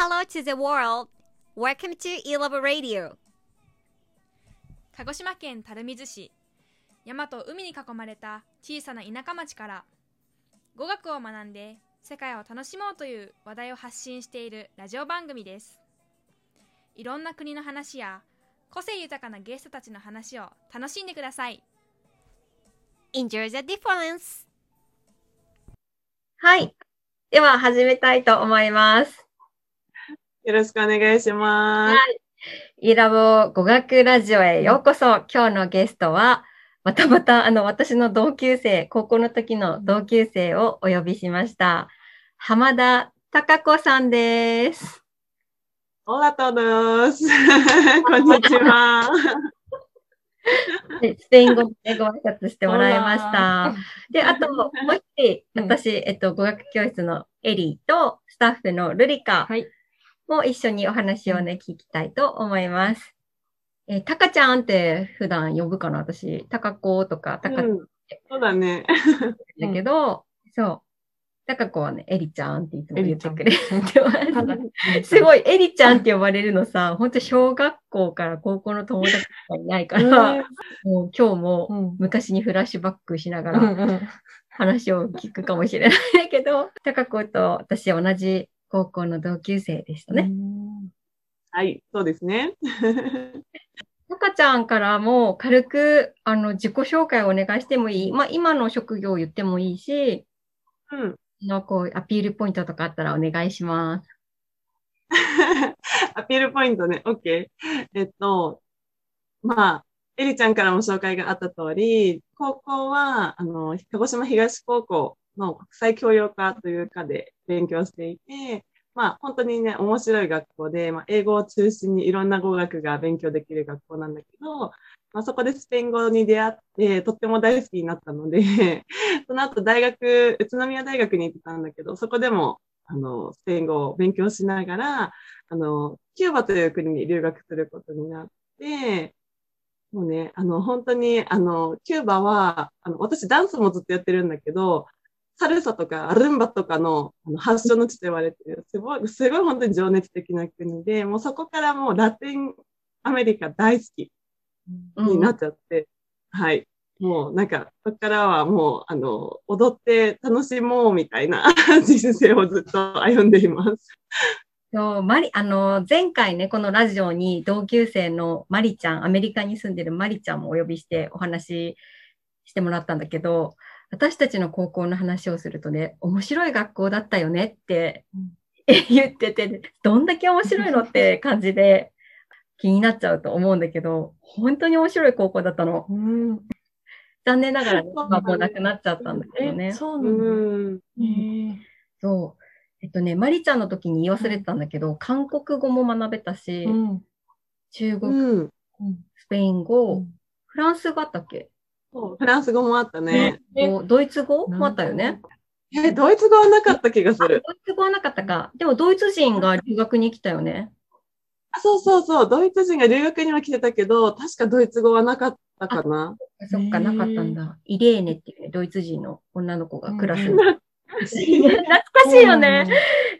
hello to the world. Welcome to E-Love Radio. 鹿児島県垂水市山と海に囲まれた小さな田舎町から語学を学んで世界を楽しもうという話題を発信しているラジオ番組ですいろんな国の話や個性豊かなゲストたちの話を楽しんでください Enjoy the difference. はい。では始めたいと思います。よろしくお願いします。イラボ語学ラジオへようこそ。今日のゲストは、またまたあの私の同級生、高校の時の同級生をお呼びしました。浜田貴子さんです。オラトです。こんにちは。でスペイン語でご挨拶してもらいました。で、あと、もう一人、うん私、えっと、語学教室のエリーと、スタッフのルリカはいも一緒にお話をね、聞きたいと思います。えー、タカちゃんって普段呼ぶかな私、タカ子とか、タカうんそうだね。だけど、そう。タカ子はね、エリちゃんっていつも言ってくれてます。すごい、エリちゃんって呼ばれるのさ、本当小学校から高校の友達しかいないから、もう今日もうん。昔にフラッシュバックしながら、話を聞くかもしれないけど、タカ子と私は同じ高校の同級生でしたね。はい、そうですね。タカちゃんからも軽くあの自己紹介をお願いしてもいい？まあ今の職業を言ってもいいし、うん。のこうアピールポイントとかあったらお願いします。アピールポイントね。OK。えっと、まあ、エリちゃんからも紹介があった通り、高校は、あの、鹿児島東高校の国際教養科という科で勉強していて、まあ、本当にね、面白い学校で、まあ、英語を中心にいろんな語学が勉強できる学校なんだけど、まあ、そこでスペイン語に出会って、とっても大好きになったので、その後大学、宇都宮大学に行ってたんだけど、そこでも、あの、スペイン語を勉強しながら、あの、キューバという国に留学することになって、もうね、あの、本当に、あの、キューバは、あの、私ダンスもずっとやってるんだけど、サルサとかアルンバとかの発祥の地と言われてる、すごい、すごい本当に情熱的な国で、もうそこからもうラテンアメリカ大好きになっちゃって、はい。もうなんか、そこからはもう、あの、踊って楽しもうみたいな 人生をずっと歩んでいます。そう、マリ、あの、前回ね、このラジオに同級生のマリちゃん、アメリカに住んでるマリちゃんもお呼びしてお話ししてもらったんだけど、私たちの高校の話をするとね、面白い学校だったよねって言ってて、どんだけ面白いのって感じで気になっちゃうと思うんだけど、本当に面白い高校だったの。うん残念ながら、ね、今もうなくなっちゃったんだけどえ、ね。そううなんだ。ん。へえそう。えっとね、マリちゃんの時に言い忘れてたんだけど、韓国語も学べたし、うん中国、うん。スペイン語、うんフランス語あったっけ、フランス語もあったね。ドイツ語もあったよね。え、ドイツ語はなかった気がすあドイる。ツ語はなかったか。でもドイツ人が留学に来たよね。あそうそうそう。ドイツ人が留学には来てたけど、確かドイツ語はなかったかな。そっか、なかったんだ。イレーネっていうね、ドイツ人の女の子がクラスに。うん懐かしいよね。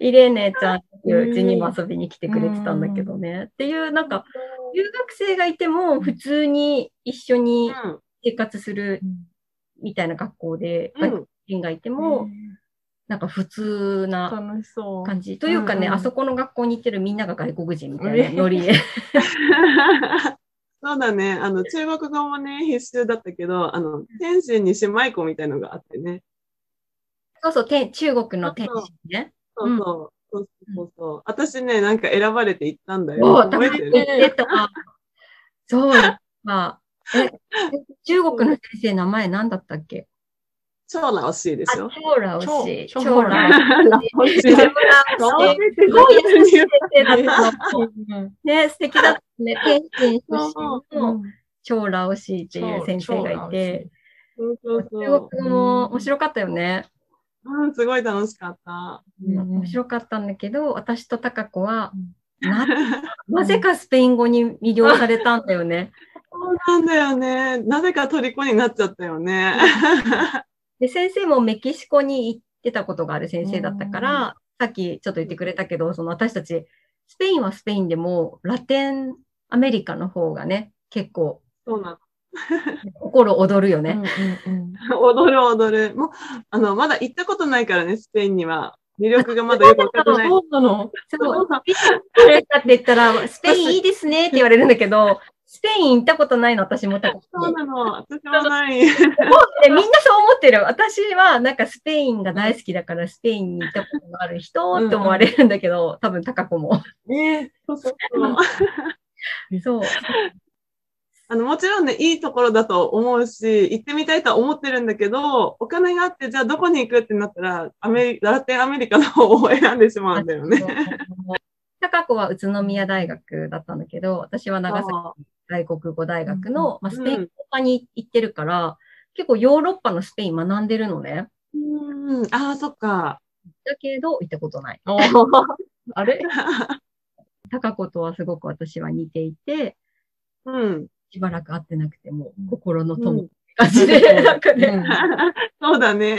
イレーネちゃんっていううちにも遊びに来てくれてたんだけどね。っていう、なんか、留学生がいても普通に一緒にうん。生活するみたいな学校で、うん外国人がいても、なんか普通な。感じ。というかね、うんうんあそこの学校に行ってるみんなが外国人みたいなノリで。そうだね。あの、中国語もね、必修だったけど、あの、天津に姉妹校みたいのがあってね。そうそう、て中国の天使ね。そうそう。そうそうそう。私ね、なんか選ばれて行ったんだおよ。覚えてる？そう、まあ、え、中国の先生名前何だったっけ？超ラオシーであ、しょ。超ラオシ。超超ララオシオシ。超ラオシ。すごい優しい先生だったね、素敵だったね。天津出身の超ラオシっていう先生がいて、中国語も面白かったよね。うん、すごい楽しかった。うん面白かったんだけど、私とタカ子はなぜかスペイン語に魅了されたんだよね。そうなんだよね。なぜか虜になっちゃったよね。で、先生もメキシコに行ってたことがある先生だったから、さっきちょっと言ってくれたけど、その私たち、スペインはスペインでも、ラテンアメリカの方がね、結構そうな心躍るよね。うんうんの。踊る踊る。もう、あの、まだ行ったことないからね、スペインには。魅力がまだよくわかってない。そうなのそう、スペインって言ったら、スペインいいですねって言われるんだけど、スペイン行ったことないの、私もそうなの。私もない。でみんなそう思ってる。私はなんかスペインが大好きだからスペインに行ったことがある人って思われるんだけど、多分高子も。ねそうそうそう。そう。あの、もちろんね、いいところだと思うし、行ってみたいとは思ってるんだけど、お金があって、じゃあどこに行くってなったら、アメリカ、ラテンアメリカの方を選んでしまうんだよね。高子は宇都宮大学だったんだけど、私は長崎外国語大学の、まあ、スペイン語科に行ってるから、結構ヨーロッパのスペイン学んでるのね。うん。ああ、そっか。だけど、行ったことない。あ れ？高子とはすごく私は似ていて、うん。しばらく会ってなくても、心の友って感じで、なんかね、そうだね。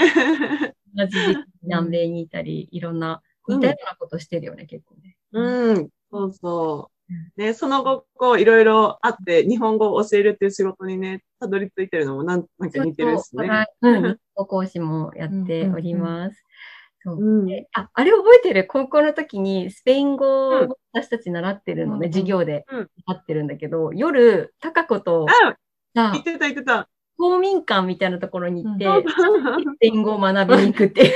同じ南米にいたり、いろんな似たようなことしてるよね、結構ね。うん。そうそう。ね、その後、こう、いろいろあって、日本語を教えるっていう仕事にね、たどり着いてるのもなん、なんか似てるしね。そうう。ん、講師もやっております。そう。うん。であ、あれ覚えてる？高校の時にスペイン語を私たち習ってるのね、うん。授業でうん。習ってるんだけど、夜、高子とあ、さ言っ、てた言ってた。公民館みたいなところに行って、うん。スペイン語を学びに行くっていう。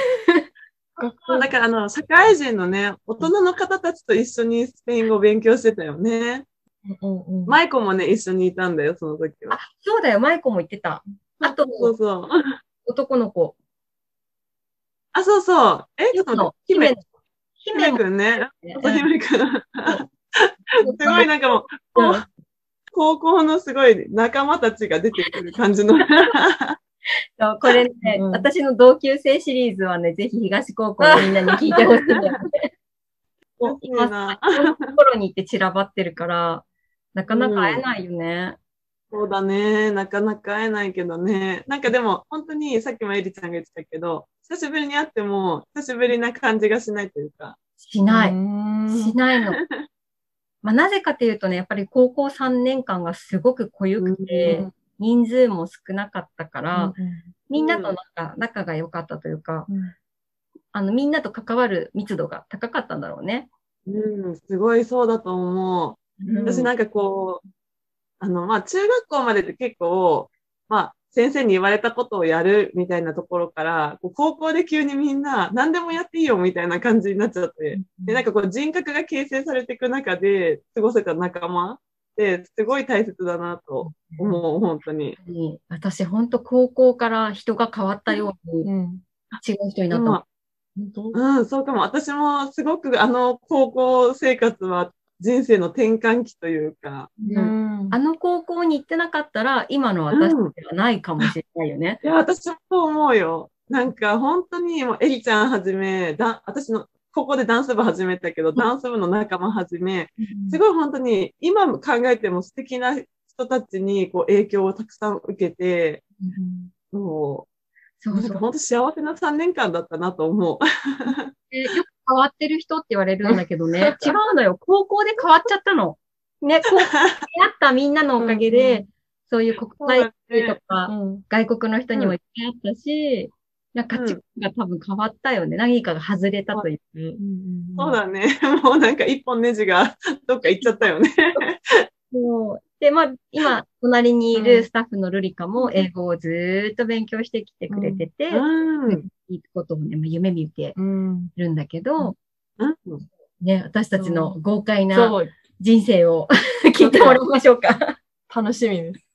だから、あの、社会人のね、大人の方たちと一緒にスペイン語を勉強してたよね。うんうんマイコもね、一緒にいたんだよ、その時は。そうだよ、マイコも言ってた。あと、そうそう。男の子。あ、そうそう。え、ちょっと待って、姫姫、姫もくんね。姫くん。すごいなんかもう、うん高校のすごい仲間たちが出てくる感じの。そ うこれね、うん私の同級生シリーズはね、ぜひ東高校のみんなに聞いてほしいん 今、な頃に行って散らばってるから、なかなか会えないよね。そうだね。なかなか会えないけどね。なんかでも、本当にさっきもエリちゃんが言ってたけど、久しぶりに会っても、久しぶりな感じがしないというか。しない。うんしないの。まあ、なぜかっていうとね、やっぱり高校3年間がすごく濃ゆくて、人数も少なかったから、みんなとなんか仲が良かったというか、うん。あの、みんなと関わる密度が高かったんだろうね。うん、すごいそうだと思う。うん。私なんかこう、あの、まあ、中学校までって結構、まあ、先生に言われたことをやるみたいなところから、こう高校で急にみんな何でもやっていいよみたいな感じになっちゃって、で、なんかこう人格が形成されていく中で過ごせた仲間ってすごい大切だなと思う、本当に。私、本当高校から人が変わったようにうん違う人になった。うんうん、そうかも。私もすごくあの高校生活は人生の転換期というか、うんあの高校に行ってなかったら、今の私たちはないかもしれないよね。いや、私もそう思うよ。なんか本当にもうエリちゃんはじめ、だ私のここでダンス部始めたけど、ダンス部の仲間はじめ、すごい本当に今考えても素敵な人たちにこう影響をたくさん受けて、もう、そうそう。本当幸せな3年間だったなと思う。でよく変わってる人って言われるんだけどね、違うのよ。高校で変わっちゃったの。ね、高校で会ったみんなのおかげうんうで、そういう国際系とか、うん外国の人にもいっぱいあったし、なんか価値観が多分変わったよね。何かが外れたという。そうだね。もうなんか一本ネジが どっか行っちゃったよね。そうで、まあ、今、隣にいるスタッフのルリカも英語をずーっと勉強してきてくれてて、うん。行くことをね、まあ夢見てうんるんだけど、うんね、私たちの豪快な人生を聞いてもらいましょうか。楽しみです。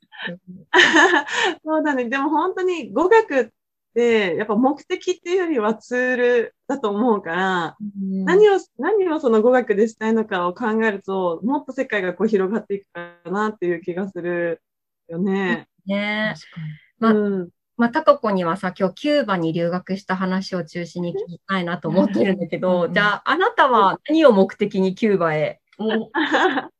そうだね。でも本当に語学って、やっぱ目的っていうよりはツールだと思うから、何を、何をその語学でしたいのかを考えると、もっと世界がこう広がっていくかなっていう気がするよね。ねまあうん。まあ、タカ子にはさ、今日キューバに留学した話を中心に聞きたいなと思ってるんだけど、うんじゃあ、あなたは何を目的にキューバへ？に。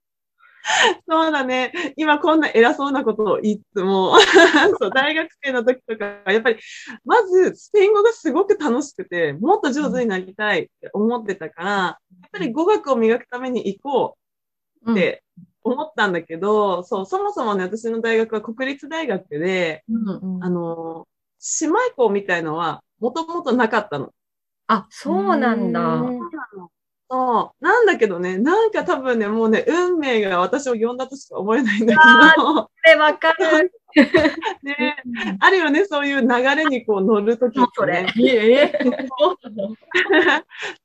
そうだね。今こんな偉そうなことをいつも、そう、大学生の時とか、やっぱり、まず、スペイン語がすごく楽しくて、もっと上手になりたいって思ってたから、やっぱり語学を磨くために行こうって思ったんだけど、そう、そもそもね、私の大学は国立大学で、うんうんあの、姉妹校みたいのは、もともとなかったの。あ、そうなんだ。うんそう。なんだけどね、なんか多分ね、もうね、運命が私を呼んだとしか思えないんだけど、これわかる。ね、あるよね、そういう流れにこう乗るときってね。ええ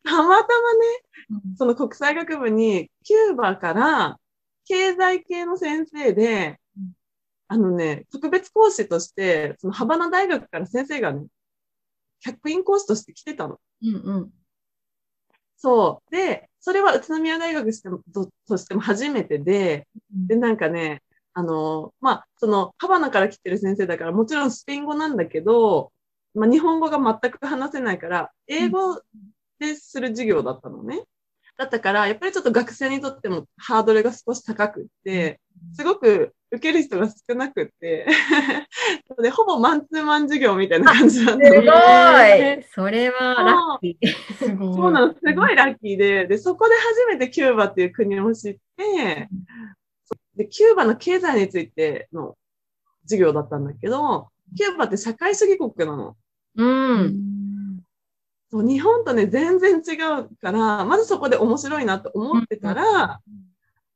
たまたまね、その国際学部に、キューバから経済系の先生で、あのね、特別講師として、そのハバナ大学から先生がね、客員講師として来てたの。うんうん。そう。で、それは宇都宮大学してもととしても初めてで、で、なんかね、あの、まあ、その、ハバナから来てる先生だから、もちろんスペイン語なんだけど、まあ、日本語が全く話せないから、英語でする授業だったのね。だったから、やっぱりちょっと学生にとってもハードルが少し高くって、すごく受ける人が少なくって、で、ほぼマンツーマン授業みたいな感じなんすごだい。それはラッキー。すごい。そうなの、すごいラッキーで、で、そこで初めてキューバっていう国を知って、で、キューバの経済についての授業だったんだけど、キューバって社会主義国なの。う。うんん。そう日本とね、全然違うから、まずそこで面白いなと思ってたら、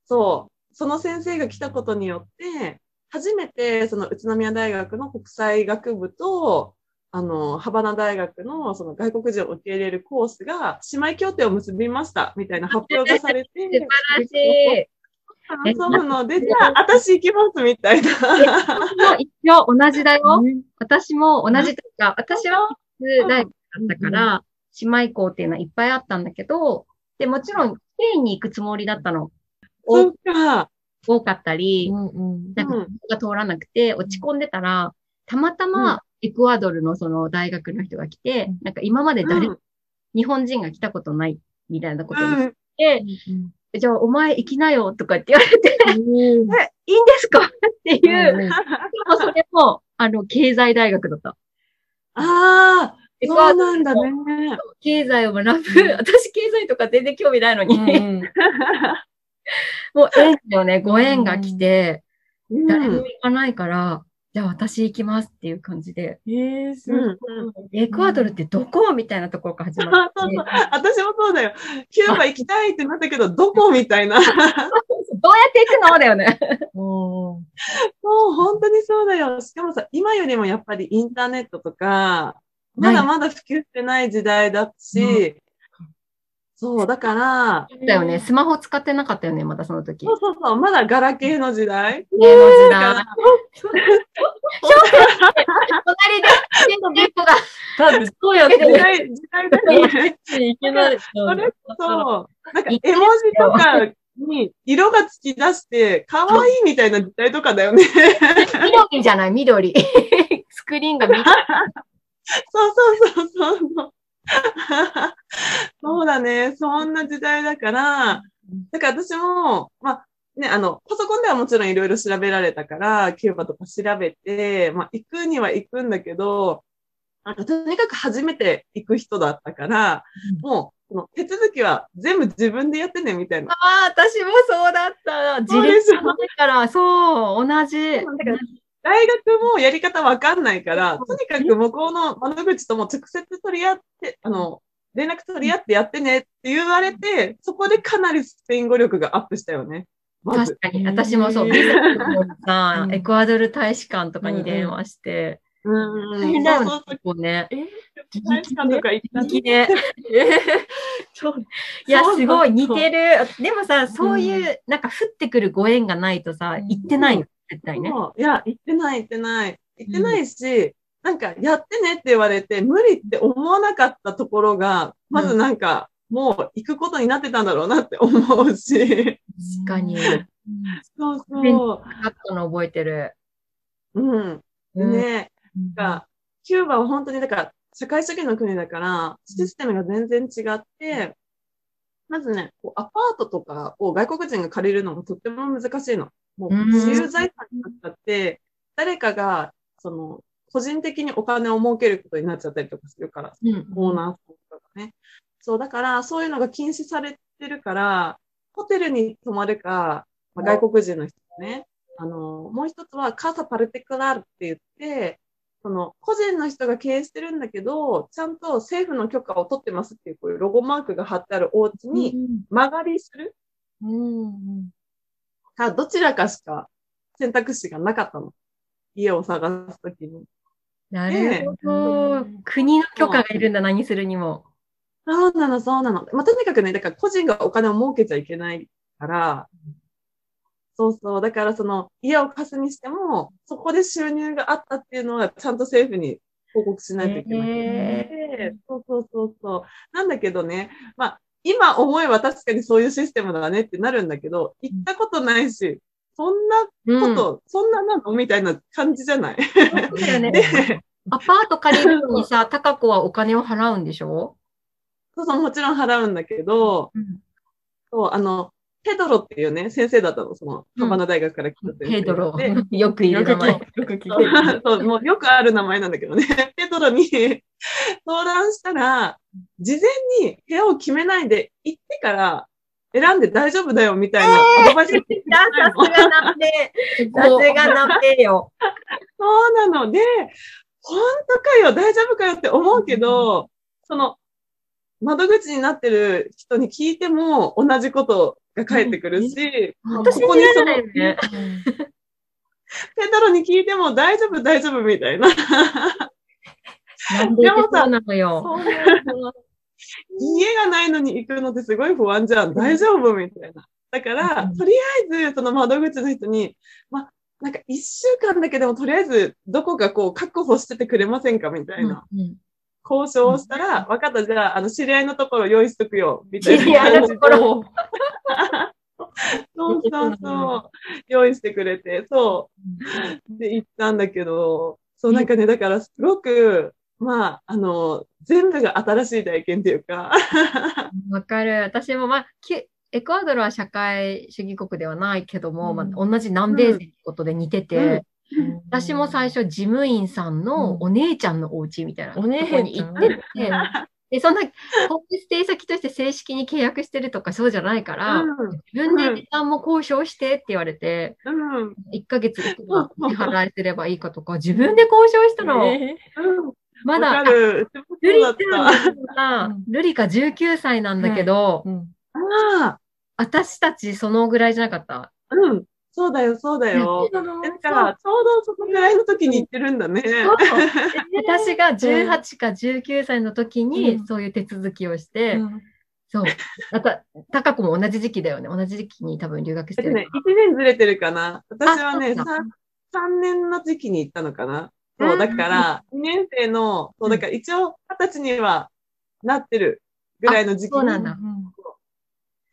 そう、その先生が来たことによって、初めてその宇都宮大学の国際学部と、あの、ハバナ大学のその外国人を受け入れるコースが姉妹協定を結びましたみたいな発表がされて、素晴らしい。遊ぶので、じゃあ私行きますみたいな。もう一応同じだよ。私も同じというか、私は大学だったから、姉妹校っていうのはいっぱいあったんだけど、で、もちろん、スペインに行くつもりだったの。そっか。多かったり、うんうん。なんか、うんが通らなくて落ち込んでたら、たまたまエクアドルのその大学の人が来て、なんか今まで誰、うん日本人が来たことないみたいなことうに言っん。て、じゃあお前行きなよとかって言われて、うん え、いいんですか？っていう、うんでもそれも、あの、経済大学だった。ああ、エクそうアドルなんだね。経済を学ぶ。私経済とか全然興味ないのに、うん もう縁よね、ご縁が来て、うん誰も行かないから、じゃあ私行きますっていう感じで、ええ、すごい。うんうんエクアドルってどこみたいなところから始まって、そうそう。私もそうだよ。キューバ行きたいってなったけど、どこみたいな。どうやって行くのだよね。うん本当にそうだよ。しかもさ、今よりもやっぱりインターネットとか、まだまだ普及してない時代だし、そう、だから、だよね。スマホ使ってなかったよね、まだその時。そうそうそう、まだガラケーの時代。芸の時だ代か。隣で、テンポが、だって、どうやっら時て代、時代だよね。いけないそれそう。なんか、絵文字とかに色がつき出して、可愛いみたいな時代とかだよね。緑じゃない、緑。スクリーンが緑。そうそうそうそうそう。そうだね。そんな時代だから、だから私も、まあ、ね、あの、パソコンではもちろんいろいろ調べられたから、キューバとか調べて、まあ、行くには行くんだけど、なんかとにかく初めて行く人だったから、もう、この手続きは全部自分でやってね、みたいな。ああ、私もそうだった。自立がないから、そう、同じ。大学もやり方わかんないから、とにかく向こうの窓口とも直接取り合って、あの、連絡取り合ってやってねって言われて、そこでかなりスペイン語力がアップしたよね。まず確。かに、私もそう、エクアドル大使館とかに電話して、うん大変だよねそうそう、こうね。大使館とか行ったね。で。え？そういや、すごい似る。てる。でもさ、そういう、なんか降ってくるご縁がないとさ、うん行ってないよ、絶対ね。いや、行ってない、行ってない。行ってないし、なんか、やってねって言われて、無理って思わなかったところが、まずなんか、もう行くことになってたんだろうなって思うし。確かに。そうそう。あったの覚えてる。うん。でうんね、が、キューバは本当に、だから、社会主義の国だから、システムが全然違って、まずね、こうアパートとかを外国人が借りるのもとっても難しいの。もう、うん。私有財産になっちゃって、誰かが、その、個人的にお金を儲けることになっちゃったりとかするから、うん。オーナーさんとかね。そう、だから、そういうのが禁止されてるから、ホテルに泊まるか、まあ、外国人の人ね、あの、もう一つは、カーサパルテクラールって言って、その、個人の人が経営してるんだけど、ちゃんと政府の許可を取ってますっていう、こういうロゴマークが貼ってあるお家に間借りする。うん。か、どちらかしか選択肢がなかったの？家を探すときに。なるほど。国の許可がいるんだ、何するにも。そうなの、そうなの。まあ、とにかくね、だから個人がお金を儲けちゃいけないから、そうそう。だからその家を貸すにしても、そこで収入があったっていうのはちゃんと政府に報告しないといけない。へでそうそうそうそう。なんだけどね、まあ、今思えば確かにそういうシステムだねってなるんだけど、行ったことないし、そんなーこと、そんななのみたいな感じじゃない？そうだよね。で、アパート借りるのにさ、高子はお金を払うんでしょ？そうそう、もちろん払うんだけど、そう、あの、ペドロっていうね、先生だったの、その、うんハバナ大学から来た先生ペドロで。。よくいる名前。よく聞いてそうもうよくある名前なんだけどね。ペドロに 相談したら、事前に部屋を決めないで行ってから選んで大丈夫だよみたいなアドバイスさすがなんで、さすがなんでよ。そうなので、本当かよ、大丈夫かよって思うけど、その、窓口になってる人に聞いても同じことが返ってくるし、本当信じられないよね。ペドロに聞いても大丈夫、大丈夫みたいな。なんでってそうなのよ。家がないのに行くのってすごい不安じゃん。大丈夫みたいな。だから、うんとりあえず、その窓口の人に、ま、なんか一週間だけでもとりあえず、どこかこう確保しててくれませんかみたいな。うん交渉をしたら、分かった、じゃあ、あの、知り合いのところ用意しとくよ。みたい知り合い。のところ。そうそうそう。用意してくれて、そう。で、行ったんだけど、そう、なんかね、だからすごく、まあ、あの、全部が新しい体験っていうか、わかる。私も、まあ、きエクアドルは社会主義国ではないけども、うんまあ、同じ南米人ってことで似てて、私も最初、事務員さんのお姉ちゃんのお家みたいなとこお姉ちゃんに行ってて、で、そんな、ホームステイ先として正式に契約してるとかそうじゃないから、自分で時間も交渉してって言われて、うん、うん、1ヶ月いくら支払いすればいいかとか、自分で交渉したの。まだ、ルリそうだった。ちゃんルリカ19歳なんだけど、私たちそのぐらいじゃなかった？あ、うん。そうだよ、そうだよ。だから、ちょうどそのぐらいの時に行ってるんだね。私が18か19歳の時うにんそういう手続きをして、うんそう。また、高子も同じ時期だよね。同じ時期に多分留学してる。えっとね、1年ずれてるかな。私はね、あそうだ 3, 3年の時期に行ったのかな。そう、だから、2年生の、そう、だから一応、20歳にはなってるぐらいの時期に、そうなんだ。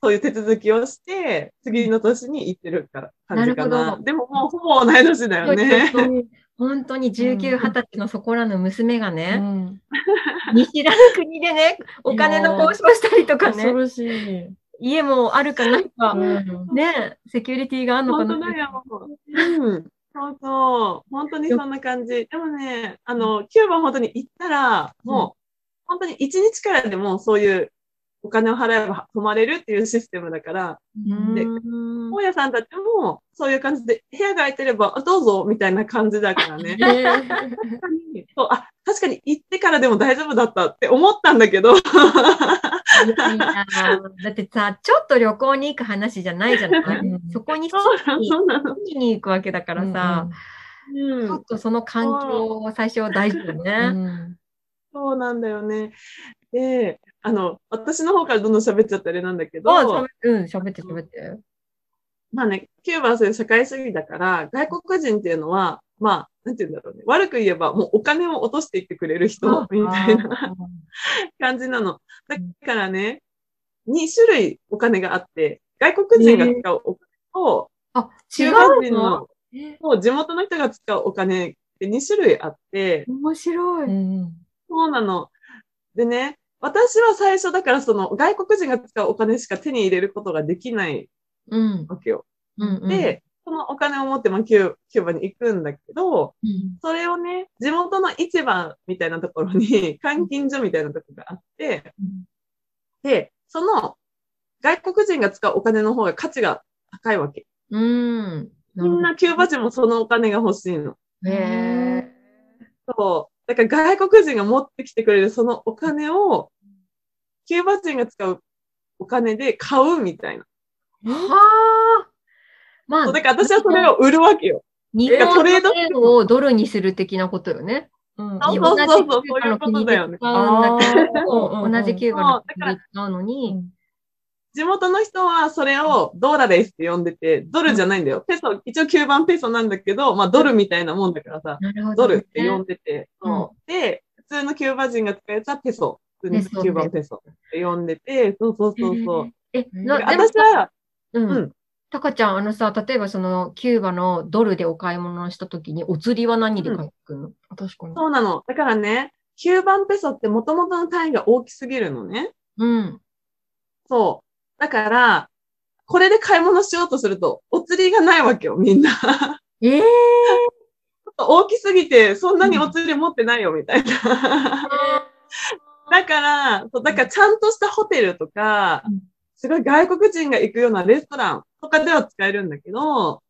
そういう手続きをして、次の年に行ってるから、感じかな。なるほどでももうほぼ同い年だよね。本当に19、うん20歳のそこらの娘がうね、ん見知らぬ国でね、お金の交渉したりとかね、恐ろしい。家もあるかないか、うんね、セキュリティがあるのかな本当だよ。うん。そうそう。本当にそんな感じ。でもね、あの、キューバ本当に行ったら、もう、本当に一日からでもそういうお金を払えば泊まれるっていうシステムだから、でうん。大家さんたちもそういう感じで部屋が空いてれば、あどうぞみたいな感じだからね。そうあ、確かに行ってからでも大丈夫だったって思ったんだけど、だってさ、ちょっと旅行に行く話じゃないじゃない。うん。そこにそうなの、地そうなの。域に行くわけだからさ、うん。ちょっとその環境は最初は大事だようね。ん。そうなんだよね。で、あの、私の方からどんどん喋っちゃったあれなんだけど、うん、喋って喋って。まあね、キューバはそういう社会主義だから、外国人っていうのは、まあ、なんて言うんだろうね。悪く言えば、もうお金を落としていってくれる人、みたいな 感じなの。だからね、2種類お金があって、外国人が使うお金と、あ、キ違ューバ人うの？の、そう地元の人が使うお金って2種類あって、面白い。うんそうなの。でね、私は最初だからその外国人が使うお金しか手に入れることができないうん。わけよ。うんうん、で、そのお金を持ってまあキューバに行くんだけど、うん、それをね、地元の市場みたいなところに、換金所みたいなところがあって、で、その外国人が使うお金の方が価値が高いわけ。うん。みんなキューバ人もそのお金が欲しいの。へえ。そう。だから外国人が持ってきてくれるそのお金を、キューバ人が使うお金で買うみたいな。はあ。まあだから私はそれを売るわけよ。日ト本の円をドルにする的なことよね。うんそうそうそうそういうことだよね同じキューバの国で使うのに、地元の人はそれをドラレスって呼んでて、ドルじゃないんだよ。ペソ、一応9番ペソなんだけど、まあドルみたいなもんだからさ、なるほど、ドルって呼んでて、で、普通のキューバ人が使うやつはペソ。普通にペソ9番ペソって呼んでて、そうそうそうそう。え、うんなででも私は、うん。うんタカちゃん、あのさ、例えばその、キューバのドルでお買い物をしたときに、お釣りは何で買ってくるの、確かに。そうなの。だからね、9番ペソって元々の単位が大きすぎるのね。うん。そう。だから、これで買い物しようとすると、お釣りがないわけよ、みんな。ちええょっと大きすぎて、そんなにお釣り持ってないよ、みたいな。だから、そうだからちゃんとしたホテルとかうん、すごい外国人が行くようなレストランとかでは使えるんだけど、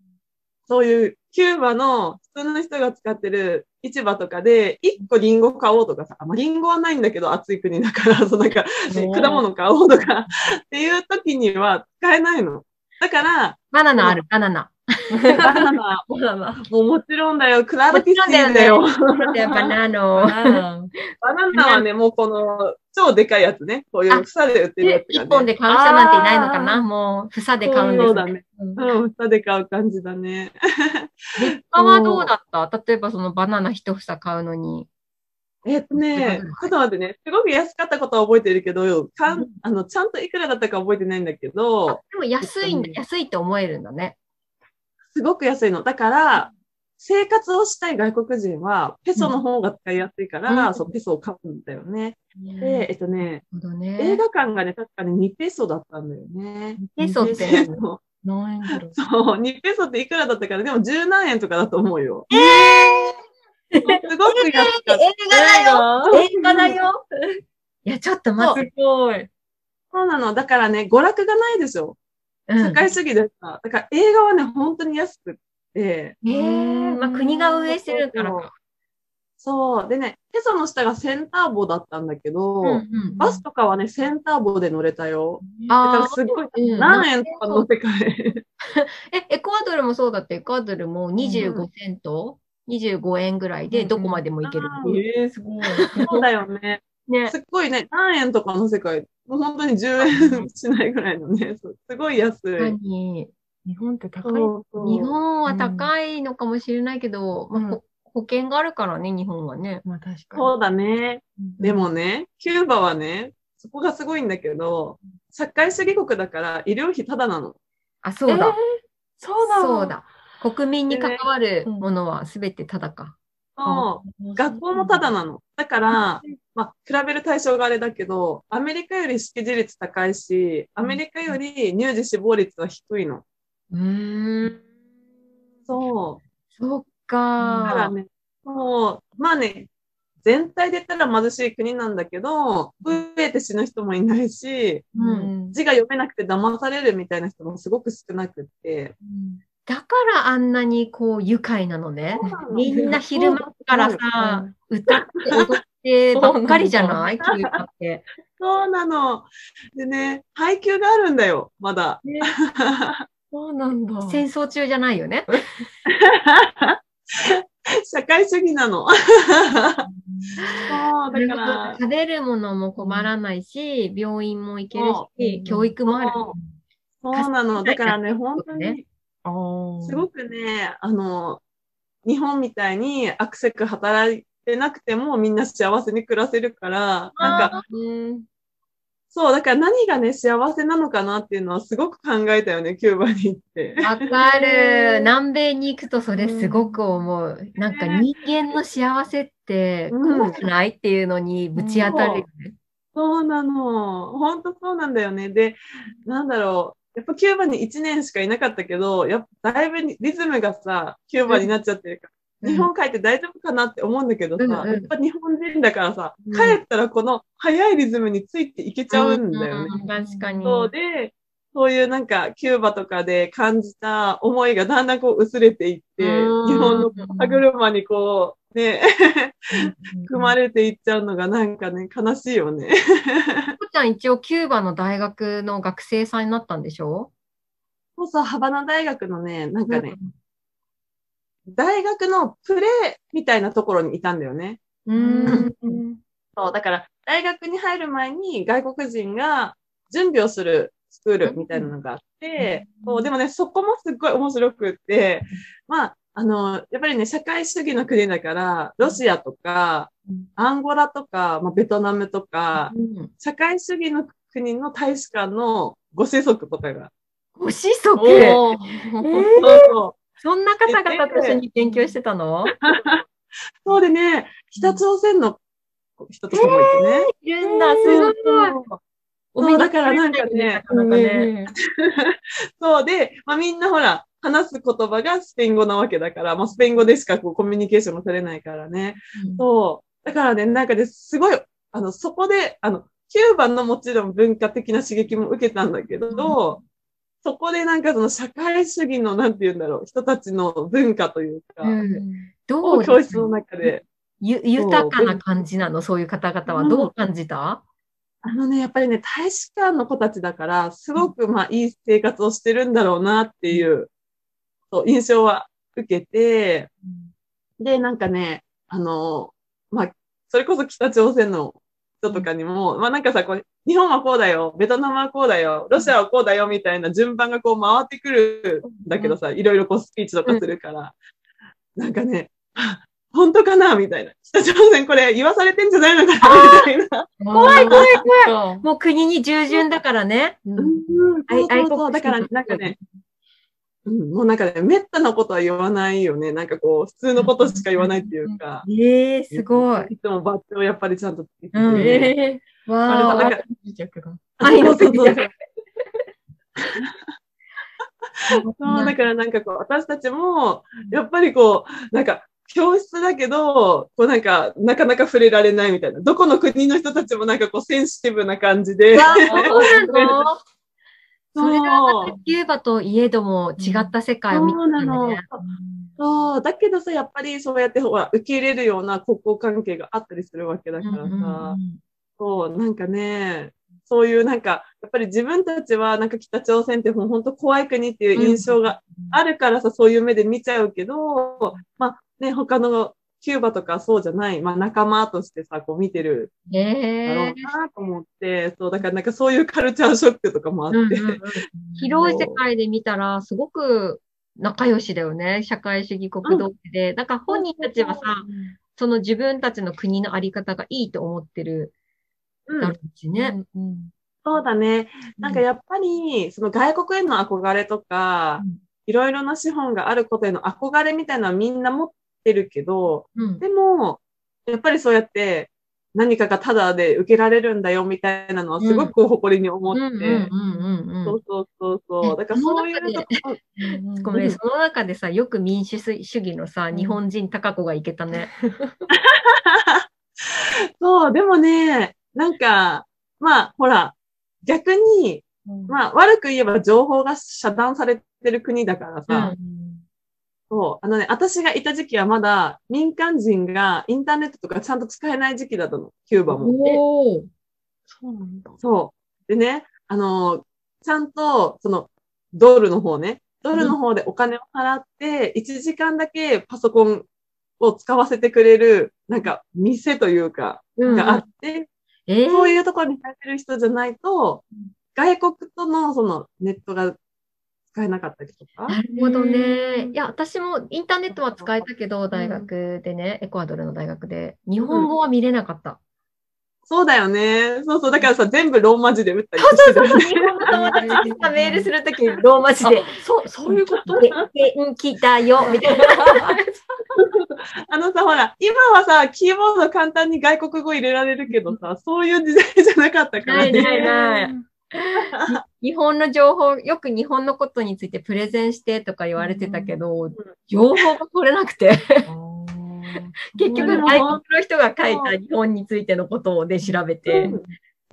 そういうキューバの普通の人が使ってる市場とかで、一個リンゴ買おうとかさ、まあ、リンゴはないんだけど暑い国だから、そうなんか、果物買おうとかっていう時には使えないの。だから、バナナある、バナナ。バナナ、そうだな。もちろんだよ、クラードキッシーだよ。でバナナを。バナナはね、もうこの超でかいやつね。こういう房で売ってるやつ。一本で買う人なんていないのかな？もう、房で買うんです、そうだね。うんうん、房で買う感じだね。物価はどうだった？例えばそのバナナ一房買うのに。えっとね、ちょっと待ってね、すごく安かったことは覚えてるけど、かんあのちゃんといくらだったか覚えてないんだけど、でも安いんだ、うん安いって思えるんだね。すごく安いの。だから、生活をしたい外国人は、ペソの方が使いやすいから、うんそう、ペソを買うんだよね。で、えっとね、ね。映画館がね、確かに2ペソだったんだよね。ペソって2何円だろう。そう、2ペソっていくらだったから、でも10何円とかだと思うよ。えすごく安かった。映画だよ。映画だよいや、ちょっと待って。すごい。そうなの。だからね、娯楽がないでしょ。うん社会主義でさ。だから映画はね、本当に安くって。ええまあ国が運営してるからか。そう。でね、ペソの下がセンターボだったんだけど、うんうんバスとかはね、センターボで乗れたよ。だかあらすごい、うん何円とか乗せ替え。あ、え、エクアドルもそうだって、エクアドルも25セント、25円ぐらいでどこまでも行ける。うんええすごい。そうだよね。ね。すっごいね、何円とかの世界、もう本当に10円しないぐらいのね、すごい安い。何日本って高い。そうそう日本は高いのかもしれないけど、うんまあ、ほ保険があるからね、日本はね。まあ確かに。そうだね。うんでもね、キューバはね、そこがすごいんだけど、社会主義国だから医療費タダなの。あ、そうだ。そうだ。そう。だ。国民に関わるうんものはすべてただか。そう学校もタダなの。だから、まあ、比べる対象があれだけど、アメリカより識字率高いし、アメリカより乳児死亡率は低いの。うーん。そう。そっだからか。ね、もう、まあね、全体で言ったら貧しい国なんだけど、増えて死ぬ人もいないし、う。うんん。字が読めなくて騙されるみたいな人もすごく少なくって。だからあんなにこう愉快なのね。みんな昼間からさ、歌って踊ってばっかりじゃない？キューバって。そうなの。でね、配給があるんだよ、まだ。そうなんだ。戦争中じゃないよね？社会主義なの。そう、だから、食べるものも困らないし、病院も行けるそし、教育もある。そうなの。だからね、本当に、すごくね、あの、日本みたいにアクセク働いてなくてもみんな幸せに暮らせるから、なんか、うんそう、だから何がね、幸せなのかなっていうのはすごく考えたよね、キューバに行って。わかる。南米に行くとそれすごく思う。なんか人間の幸せって、うんこうじゃないっていうのにぶち当たるよね。そうなの。本当そうなんだよね。で、なんだろう。やっぱキューバに1年しかいなかったけど、やっぱだいぶリズムがさ、キューバになっちゃってるから、うん。日本帰って大丈夫かなって思うんだけどさ、うんうん。やっぱ日本人だからさ、うん。帰ったらこの速いリズムについていけちゃうんだよね。うん確かに。そうで、そういうなんかキューバとかで感じた思いがだんだんこう薄れていって、うん。日本の歯車にこう、ね、組まれていっちゃうのがなんかね、悲しいよね。こちゃん一応キューバの大学の学生さんになったんでしょ？そうそう、ハバナ大学のね、なんかね、大学のプレーみたいなところにいたんだよね。うん。そう、だから大学に入る前に外国人が準備をするスクールみたいなのがあって、そうでもね、そこもすっごい面白くって、まあ、あの、やっぱりね、社会主義の国だから、ロシアとか、アンゴラとか、まあ、ベトナムとか、うん。社会主義の国の大使館のご子息とかが、ご子息？そうそう。そんな方々と一緒に勉強してたの？そうでね、北朝鮮の人とかもいてね。いるんだ、すごい。そうだからなんかねなかなかね。そうで、まあ、みんなほら、話す言葉がスペイン語なわけだから、まあ、スペイン語でしかこうコミュニケーションも取れないからね。そう。だからね、なんかね、すごい、あの、そこで、あの、キューバのもちろん文化的な刺激も受けたんだけど、そこでなんかその社会主義の、なんて言うんだろう、人たちの文化というか、うんどをう教室の中で、ゆ豊かな感じなの？そういう方々は。どう感じた？あのね、やっぱりね、大使館の子たちだから、すごくまあいい生活をしてるんだろうなっていう、そう印象は受けて、で、なんかね、あの、まあ、それこそ北朝鮮の人とかにも、まあなんかさ、こう、日本はこうだよ、ベトナムはこうだよ、ロシアはこうだよみたいな順番がこう回ってくるんだけどさ、いろいろこうスピーチとかするから、なんかね、あ 本当かなみたいな。北朝鮮これ言わされてんじゃないのかなみたいな。怖い怖い怖い。もう国に従順だからね。うん、そう愛そうそう。だから、なんかね、うん、もうなんかね、めったなことは言わないよね。なんかこう、普通のことしか言わないっていうか。ええすごい。いつもバッジをやっぱりちゃんとつけてて、うんえわあ。なんか。愛のそうそうそう国そう、だからなんかこう、私たちも、やっぱりこう、なんか、教室だけど、こうなんか、なかなか触れられないみたいな。どこの国の人たちもなんかこう、センシティブな感じで。わあそうなの？それはまキューバといえども違った世界を見ね。。そう、だけどさ、やっぱりそうやってほら、受け入れるような国交関係があったりするわけだからさ、うんうんうんそう、なんかね、そういうなんか、やっぱり自分たちはなんか北朝鮮ってもう本当怖い国っていう印象があるからさ、そういう目で見ちゃうけど、まあね、他のキューバとかそうじゃない、まあ仲間としてさ、こう見てるだろえうなと思って、そう、だからなんかそういうカルチャーショックとかもあって、うんうんうん 広い世界で見たら、すごく仲良しだよね。社会主義国同士で。なんか本人たちはさ、その自分たちの国のあり方がいいと思ってるうん。だろうしね。そうだね。なんかやっぱり、その外国への憧れとかうん、いろいろな資本があることへの憧れみたいなのはみんな持ってるけど、うんでも、やっぱりそうやって何かがタダで受けられるんだよみたいなのはすごく誇りに思って、うんうんうんうんそうそうそうそう。だからそういうとこ、うん。ごめん、その中でさ、よく民主主義のさ、日本人高子がいけたね。そう、でもね、なんか、まあ、ほら、逆に、まあ、悪く言えば情報が遮断されてる国だからさ、そう、あのね、私がいた時期はまだ民間人がインターネットとかちゃんと使えない時期だったの、キューバも。おー。そうなんだ。そう。でね、あの、ちゃんと、その、ドルの方ね、ドルの方でお金を払って、1時間だけパソコンを使わせてくれる、なんか、店というか、うん。があって、えー。そういうところに入ってる人じゃないと、外国とのそのネットが使えなかったりとか？なるほどね。いや、私もインターネットは使えたけど、大学でね、エクアドルの大学で、日本語は見れなかった。そうだよね。そうそう。だからさ、全部ローマ字で打ったりしてたよね。日本の友達にさ、メールするときにローマ字で、そう、そういうこと？元気だよ、みたいな。あのさ、ほら、今はさ、キーボード簡単に外国語入れられるけどさ、そういう時代じゃなかったからね。ないないない 日本の情報、よく日本のことについてプレゼンしてとか言われてたけど、情報が取れなくて、結局うん外国の人が書いた日本についてのことで調べて、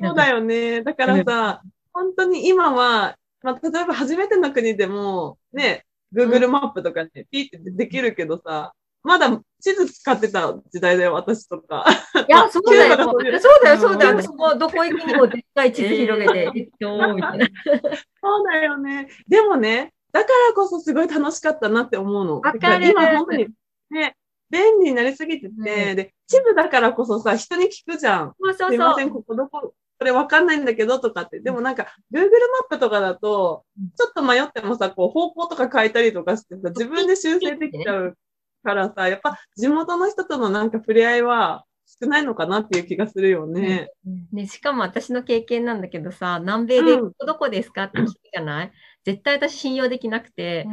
そうだよね。だからさ、本当に今は、まあ、例えば初めての国でも、ね、Google マップとかね、ピーってできるけどさ、まだ地図使ってた時代だよ、私とか。いや、そうだよ。そうだよ、そうだよ。私もどこ行くにも絶対地図広げて、適当、みたいな。そうだよね。でもね、だからこそすごい楽しかったなって思うの。わかる今本当に、ね、便利になりすぎてて、うんで、地図だからこそさ、人に聞くじゃん。そうそうそ。すいません、ここどこ、これわかんないんだけどとかって。でもなんか、Google マップとかだとうん、ちょっと迷ってもさ、こう方向とか変えたりとかしてさ、自分で修正できちゃうからさ、やっぱ地元の人とのなんか触れ合いは少ないのかなっていう気がするよね。ね、しかも私の経験なんだけどさ、南米でどこですかって聞くじゃない？絶対私信用できなくて、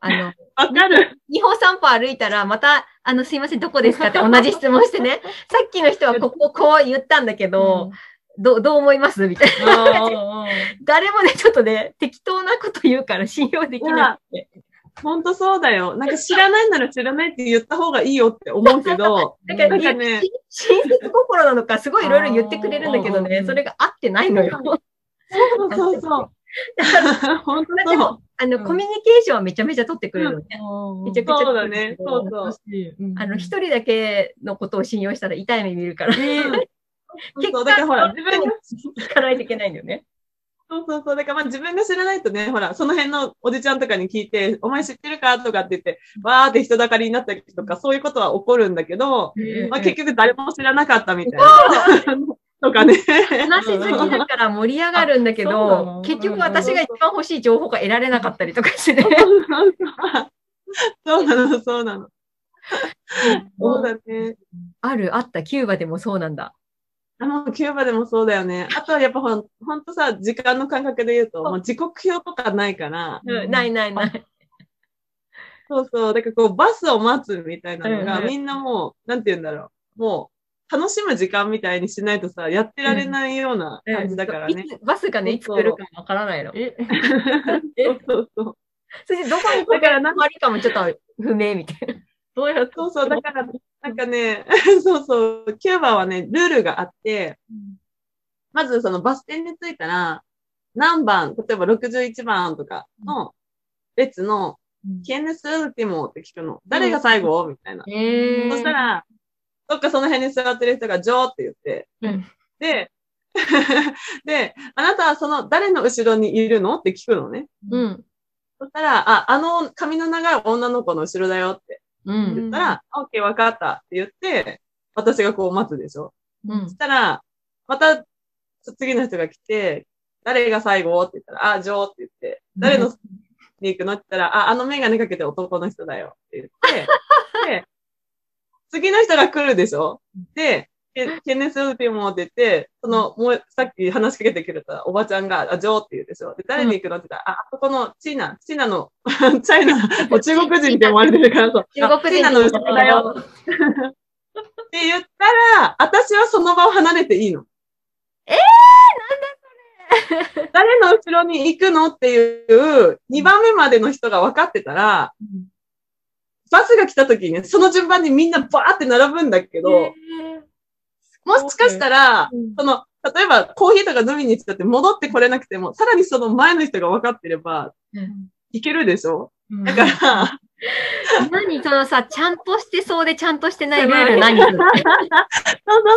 あの、わかる。日本散歩歩いたら、また、あの、すいません、どこですかって同じ質問してね、さっきの人はこここう言ったんだけど、どうどう思います？みたいな。誰もね、ちょっとね、適当なこと言うから信用できなくて。ほんとそうだよ。なんか知らないなら知らないって言った方がいいよって思うけど、だから、なんかねし親切心なのか、すごいいろいろ言ってくれるんだけどね、それが合ってないのよ。そうそうそう。本当そうでも。あの、うんコミュニケーションはめちゃめちゃ取ってくれるのね。めちゃくちゃそうだね。そうそう。あの、一人だけのことを信用したら痛い目見るから、そう そう。だからほら、自分が、聞かないといけないんだよね。そうそうそう。だからまあ自分が知らないとね、ほら、その辺のおじちゃんとかに聞いて、お前知ってるか？とかって言って、わーって人だかりになったりとか、そういうことは起こるんだけど、まあ結局誰も知らなかったみたいな。とかね。話しすぎだから盛り上がるんだけどの、結局私が一番欲しい情報が得られなかったりとかしてね。そうなの、そうなの。そうだね。ある、あった、キューバでもそうなんだ。あの、キューバでもそうだよね。あとはやっぱほん、ほんとさ、時間の感覚で言うと、もう時刻表とかないから、うんないないない。そうそう。だからこう、バスを待つみたいなのが、うんうんみんなもう、なんて言うんだろう。もう、楽しむ時間みたいにしないとさ、やってられないような感じだからね。いつバスがね、いつ来るかわからないの。え、そうそうそう。それでどこにだからな止まりかもちょっと不明みたいな。どうやってそうそう。だから、なんかね、そうそう。キューバはね、ルールがあって、まずそのバス停に着いたら、何番、例えば61番とかの列の、キエネスウルティモって聞くの。誰が最後？みたいな。へそしたら、どっかその辺に座ってる人が、ジョーって言って、うんで、で、あなたはその誰の後ろにいるの？って聞くのね。うん。そしたら、あ、あの髪の長い女の子の後ろだよってうん。言ったら、オッケーわかったって言って、私がこう待つでしょ。うんそしたら、また次の人が来て、誰が最後って言ったら、あ、ジョーって言って、誰のに行くのって言ったら、あ、あのメガネかけて男の人だよって言って、で、次の人が来るでしょで、ケケネス・ウーティモってその、もう、さっき話しかけてくれたおばちゃんが、あ、ジョーって言うでしょで、誰に行くのって言ったら、あ、あそこのチーナ、チーナの、チャイナ、もう中国人って思われてるから、そう。中国人チーナの後ろだよ。って言ったら、私はその場を離れていいの。えー、なんだそれ。誰の後ろに行くのっていう、2番目までの人が分かってたら、バスが来た時にね、その順番にみんなバーって並ぶんだけど、もしかしたら、その、例えばコーヒーとか飲みに行っちゃって戻ってこれなくても、さらにその前の人が分かってれば、いけるでしょ？だから、何そのさ、ちゃんとしてそうでちゃんとしてないルール何？そうそう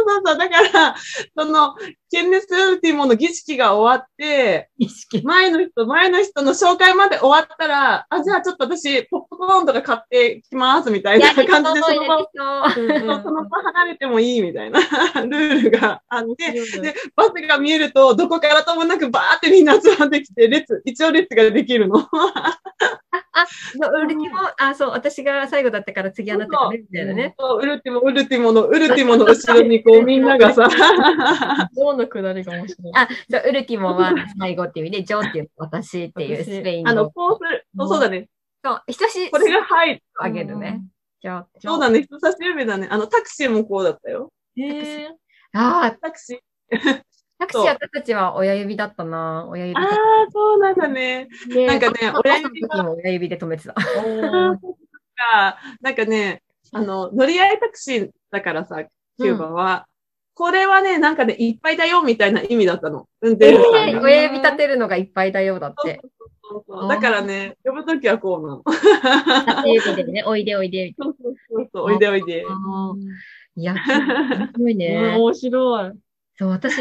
そうそう。だから、その、ケンネス・ウルティモの儀式が終わって、意識。前の人、前の人の紹介まで終わったら、あ、じゃあちょっと私、ポップコーンとか買ってきます、みたいな感じで、その場を、そう。その場離れてもいいみたいな。ルールがあって、で、バスが見えると、どこからともなくバーってみんな集まってきて、列、一応列ができるの。ウルティモ、あ、そう、私が最後だったから次あなたがね、みたいなね。そうウルティモ、ウルティモの、ウルティモの後ろにこう みんながさ、どのくだりが面白い。あ、そう、ウルティモは最後っていう意味で、ジョーっていう私っていうスペインあの、語。こうする、そうだね。そう、人し、これが入る。あげるね。そうだね、人差し指だね。あの、タクシーもこうだったよ。へえ。ああ、タクシー。タクシー私たちは親指だったな。親指ああ、そうなんだね。でなんかね親指親指で止めてた。なんかね、あの、乗り合いタクシーだからさ、キューバは。これはね、なんかね、いっぱいだよみたいな意味だったの。運転手さんが。えー親指立てるのがいっぱいだよ、だって。そうそうだからね、呼ぶときはこうなの。指でね、おいでおいで。そうそうそうそう、おいでおいで。いや、面白いうんね。面白い。そう、私、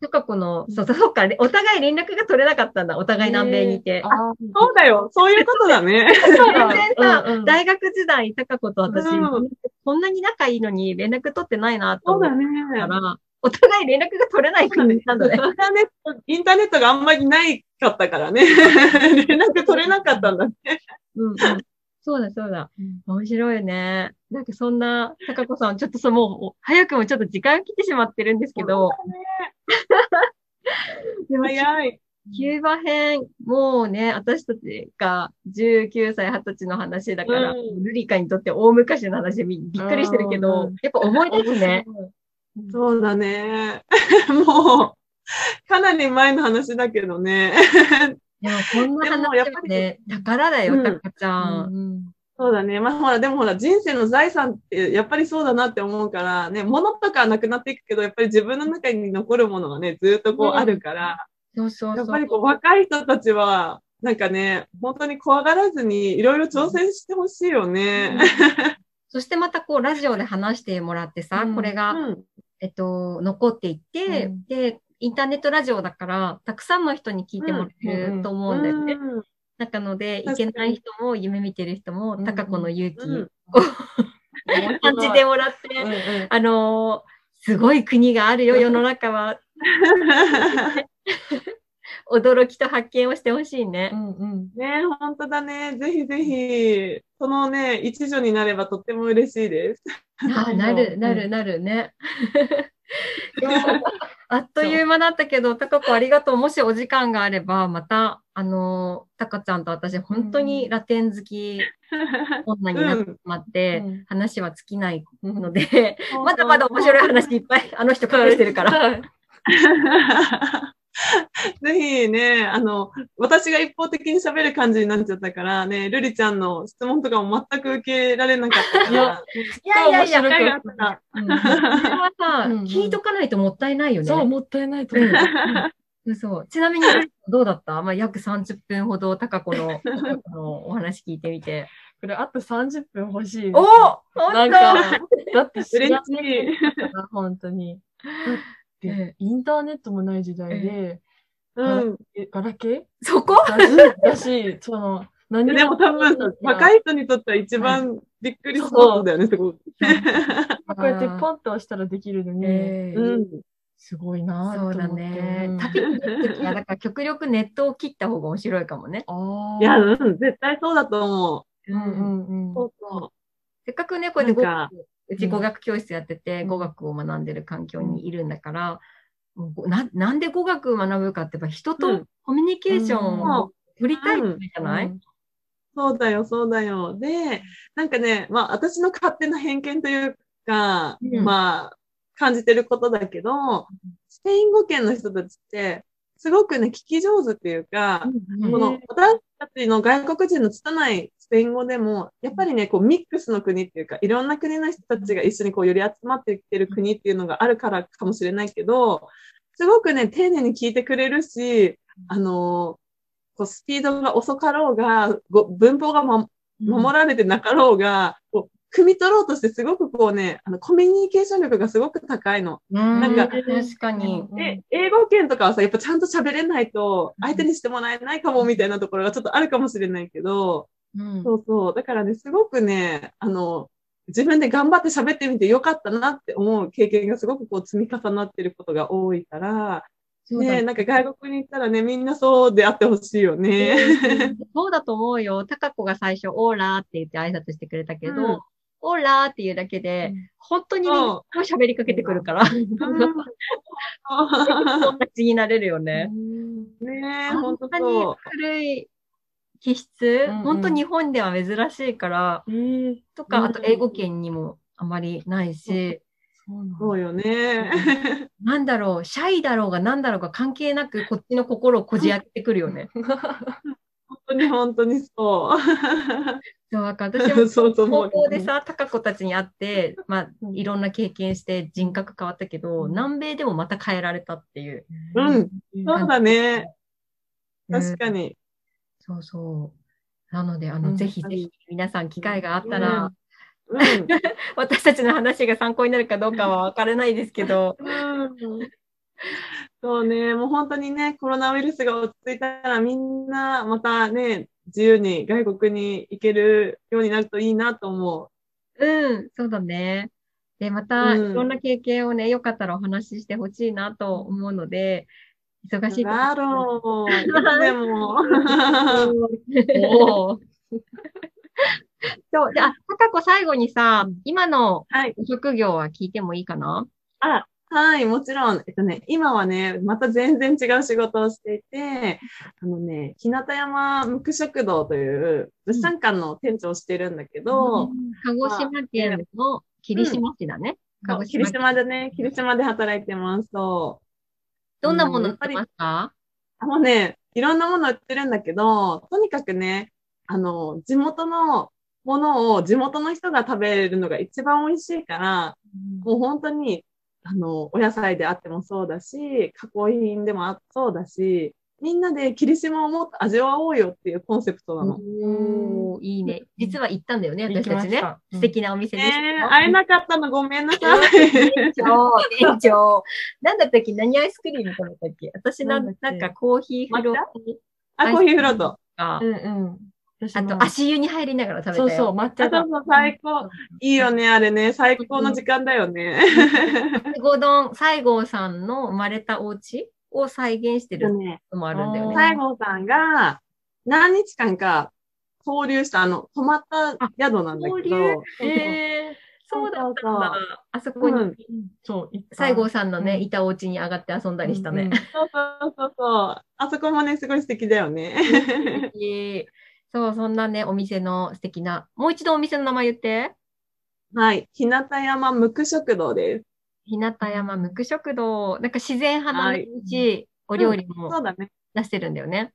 とかこの、そう、そうか、お互い連絡が取れなかったんだ。お互い南米にいて。あそうだよ、そういうことだね。全然さ、うんうん大学時代、タカ子と私、うんこんなに仲いいのに連絡取ってないなと思っそうだね。たから、お互い連絡が取れない国なんだね。インターネット、インターネットがあんまりないかったからね。連絡取れなかったんだね。うんうん。そうだそうだ。面白いね。なんかそんな、タカ子さん、ちょっとそう、もう、早くもちょっと時間来てしまってるんですけど、早い。キューバ編、もうね、私たちが19歳、20歳の話だから、うんルリカにとって大昔の話びびっくりしてるけど、うんやっぱ思い出すね。そうだね。もう、かなり前の話だけどね。でもこんな話やっぱりはね、宝だよ、うんタカちゃん。うんそうだね。まあほら、でもほら、人生の財産ってやっぱりそうだなって思うから、ね、物とかはなくなっていくけど、やっぱり自分の中に残るものがね、ずっとこううんあるから、そうそうそう。やっぱりこう若い人たちは、なんかね、本当に怖がらずにいろいろ挑戦してほしいよね。そしてまたこう、ラジオで話してもらってさ、うんこれが、うん。えっと、残っていって、うんで、インターネットラジオだから、たくさんの人に聞いてもらえると思うんだよね。うんなので、いけない人も、夢見てる人も、うんタカ子の勇気うんを感じてもらって、うんうんあのーすごい国があるよ、世の中は。驚きと発見をしてほしいねう。んうんね本当だね。ぜひぜひ、そのね、一助になればとっても嬉しいです。あなる、なる、なるね。あっという間だったけど、タカ子ありがとう。もしお時間があれば、また、あのー、タカちゃんと私、本当にラテン好き女になってしまって、うん。話は尽きないうん。ので、まだまだ面白い話いっぱい、あの人隠してるから。は いぜひね、あの、私が一方的に喋る感じになっちゃったからね、ルリちゃんの質問とかも全く受けられなかったから、いやいやいや、面白これはさ、うんうん聞いとかないともったいないよね。そう、もったいないと思う。うんそう。ちなみに、どうだった？まあ、約30分ほど、タカ子ののお話聞いてみて。これあと30分欲しい。おなんか、だって知嬉らしい。な本当に。えで、インターネットもない時代で、うん。えガラケそこ？ーだし、その、何でも多分さ、若い。い人にとっては一番びっくりすることだよね、すごく。こうやってポンと押したらできるのに、えーうん。すごいなとそう。だねうん。旅に行くときは、だから極力ネットを切った方が面白いかもね。いや、うん、絶対そうだと思うんうんうん。う。そうそせっかくね、こうやってうち語学教室やってて、うん。語学を学んでる環境にいるんだから、ななんで語学を学ぶかって、やっぱ人とうん。コミュニケーションを取りたいんじゃない、うん。そうだよ、そうだよ。で、なんかね、まあ、私の勝手な偏見というか、うん。まあ、感じてることだけど、スペイン語圏の人たちって、すごくね、聞き上手っていうか、うん。この私たちの外国人の拙いスペイン語でも、やっぱりね、こうミックスの国っていうか、いろんな国の人たちが一緒にこうより集まってきてる国っていうのがあるからかもしれないけど、すごくね、丁寧に聞いてくれるし、あのこうスピードが遅かろうが、ご文法が、ま、守られてなかろうが、こう、汲み取ろうとしてすごくこうね、あの、コミュニケーション力がすごく高いの。なんか確かに。で、英語圏とかはさ、やっぱちゃんと喋れないと、相手にしてもらえないかもみたいなところがちょっとあるかもしれないけど、うんそうそう。だからね、すごくね、あの、自分で頑張って喋ってみてよかったなって思う経験がすごくこう積み重なってることが多いから、ね、なんか外国に行ったらね、みんなそうであってほしいよね。そうだと思うよ。タカ子が最初、オーラーって言って挨拶してくれたけど、うんオーラーっていうだけで、うん本当にみんな喋りかけてくるから、友達になれるよね。ねえ、本当に。古い気質、うんうん本当日本では珍しいから、えー、とか、うんあと英語圏にもあまりないし、そうよね。なんだろう、シャイだろうがなんだろうが関係なく、こっちの心をこじ開けてくるよね。本当に本当にそう。そう、か私も そうそう高校でさ、高子たちに会って、まあ、いろんな経験して人格変わったけど、うん南米でもまた変えられたっていう。うん。そうだね。うん確かに。そうそう。なので、あの、うんぜひぜひ皆さん機会があったら、うん。私たちの話が参考になるかどうかは分からないですけど、うん。そうね、もう本当にね、コロナウイルスが落ち着いたらみんなまたね、自由に外国に行けるようになるといいなと思うん、そうだね。で、また、うん。いろんな経験をね、よかったらお話ししてほしいなと思うので、忙しう。い時だろう。いつでも。おーそう、で、あ、高子最後にさ、今のはい。ご職業は聞いてもいいかな？あ、はい、もちろん。えっとね、今はね、また全然違う仕事をしていて、あのね、日向山無垢食堂という物産館の店長をしてるんだけど、鹿児島県の霧島市だね。鹿児島霧島でね、霧島で働いてます。そう。どんなもの売ってますか？あのね、いろんなもの売ってるんだけど、とにかくね、あの、地元のものを地元の人が食べるのが一番美味しいから、もう本当に、あの、お野菜であってもそうだし、加工品でもあそうだし、みんなで霧島をもっと味わおうよっていうコンセプトなの。おー、いいね。実は行ったんだよね、行私たちね素敵なお店でしたえよ。ー、会えなかったのごめんなさい。店長、店長。なんだったっけ？何アイスクリーム食べたっけ？私ななんなんかコーヒーフロートあ、コーヒーフロート。かうんうん。あと足湯に入りながら食べたよ。そうそう、抹あ、茶がそう。そう、最高。いいよね、あれね。最高の時間だよね。西郷どん、西郷さんの生まれたお家？を再現してるね、のもあるんだよね。西郷さんが何日間か交流した、あの、泊まった宿なんだけどえそうだったんだ。あそこにうんー、そう、西郷さんのね、うんいたお家に上がって遊んだりしたね。そうそうそうそう。あそこもね、すごい素敵だよね。そう、そんなね、お店の素敵な、もう一度お店の名前言って。はい。日向山無垢食堂です。日向山無垢食堂。なんか自然派なはいし、お料理も。出してるんだよね。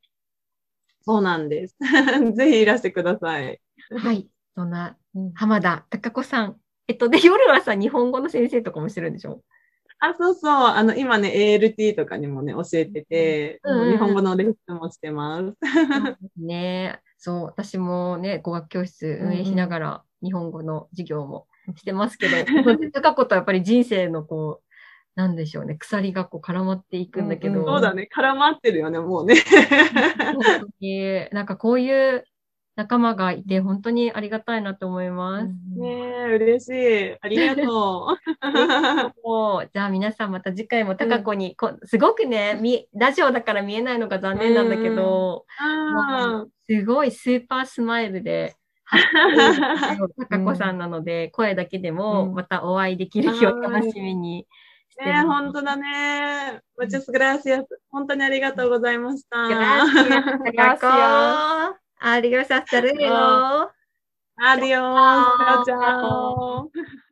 そうなんです。ぜひいらしてください。はい。そんなうん、浜田貴子さん。えっと、で、夜はさ、日本語の先生とかもしてるんでしょ？あ、そうそう。あの、今ね、ALT とかにもね、教えてて、うん日本語のレッスンもしてます。ねそう、私もね、語学教室運営しながら、日本語の授業も してますけど、貴子とやっぱり人生のこう、なんでしょうね、鎖がこう絡まっていくんだけど、うんそうだね。絡まってるよね、もうね。本当に、なんかこういう仲間がいて、本当にありがたいなと思います。ねえ、嬉しい。ありがともう じゃあ皆さんまた次回も高子に、こすごくね、みラジオだから見えないのが残念なんだけど、う。あすごいスーパースマイルで、高子、うん、さんなので、声だけでもまたお会いできる日を楽しみにしてます。ね本当だね。もちろん、グラシアス。本当にありがとうございました。ありがとう。ありがとう。ありがとう。ありがとう。ありがとう。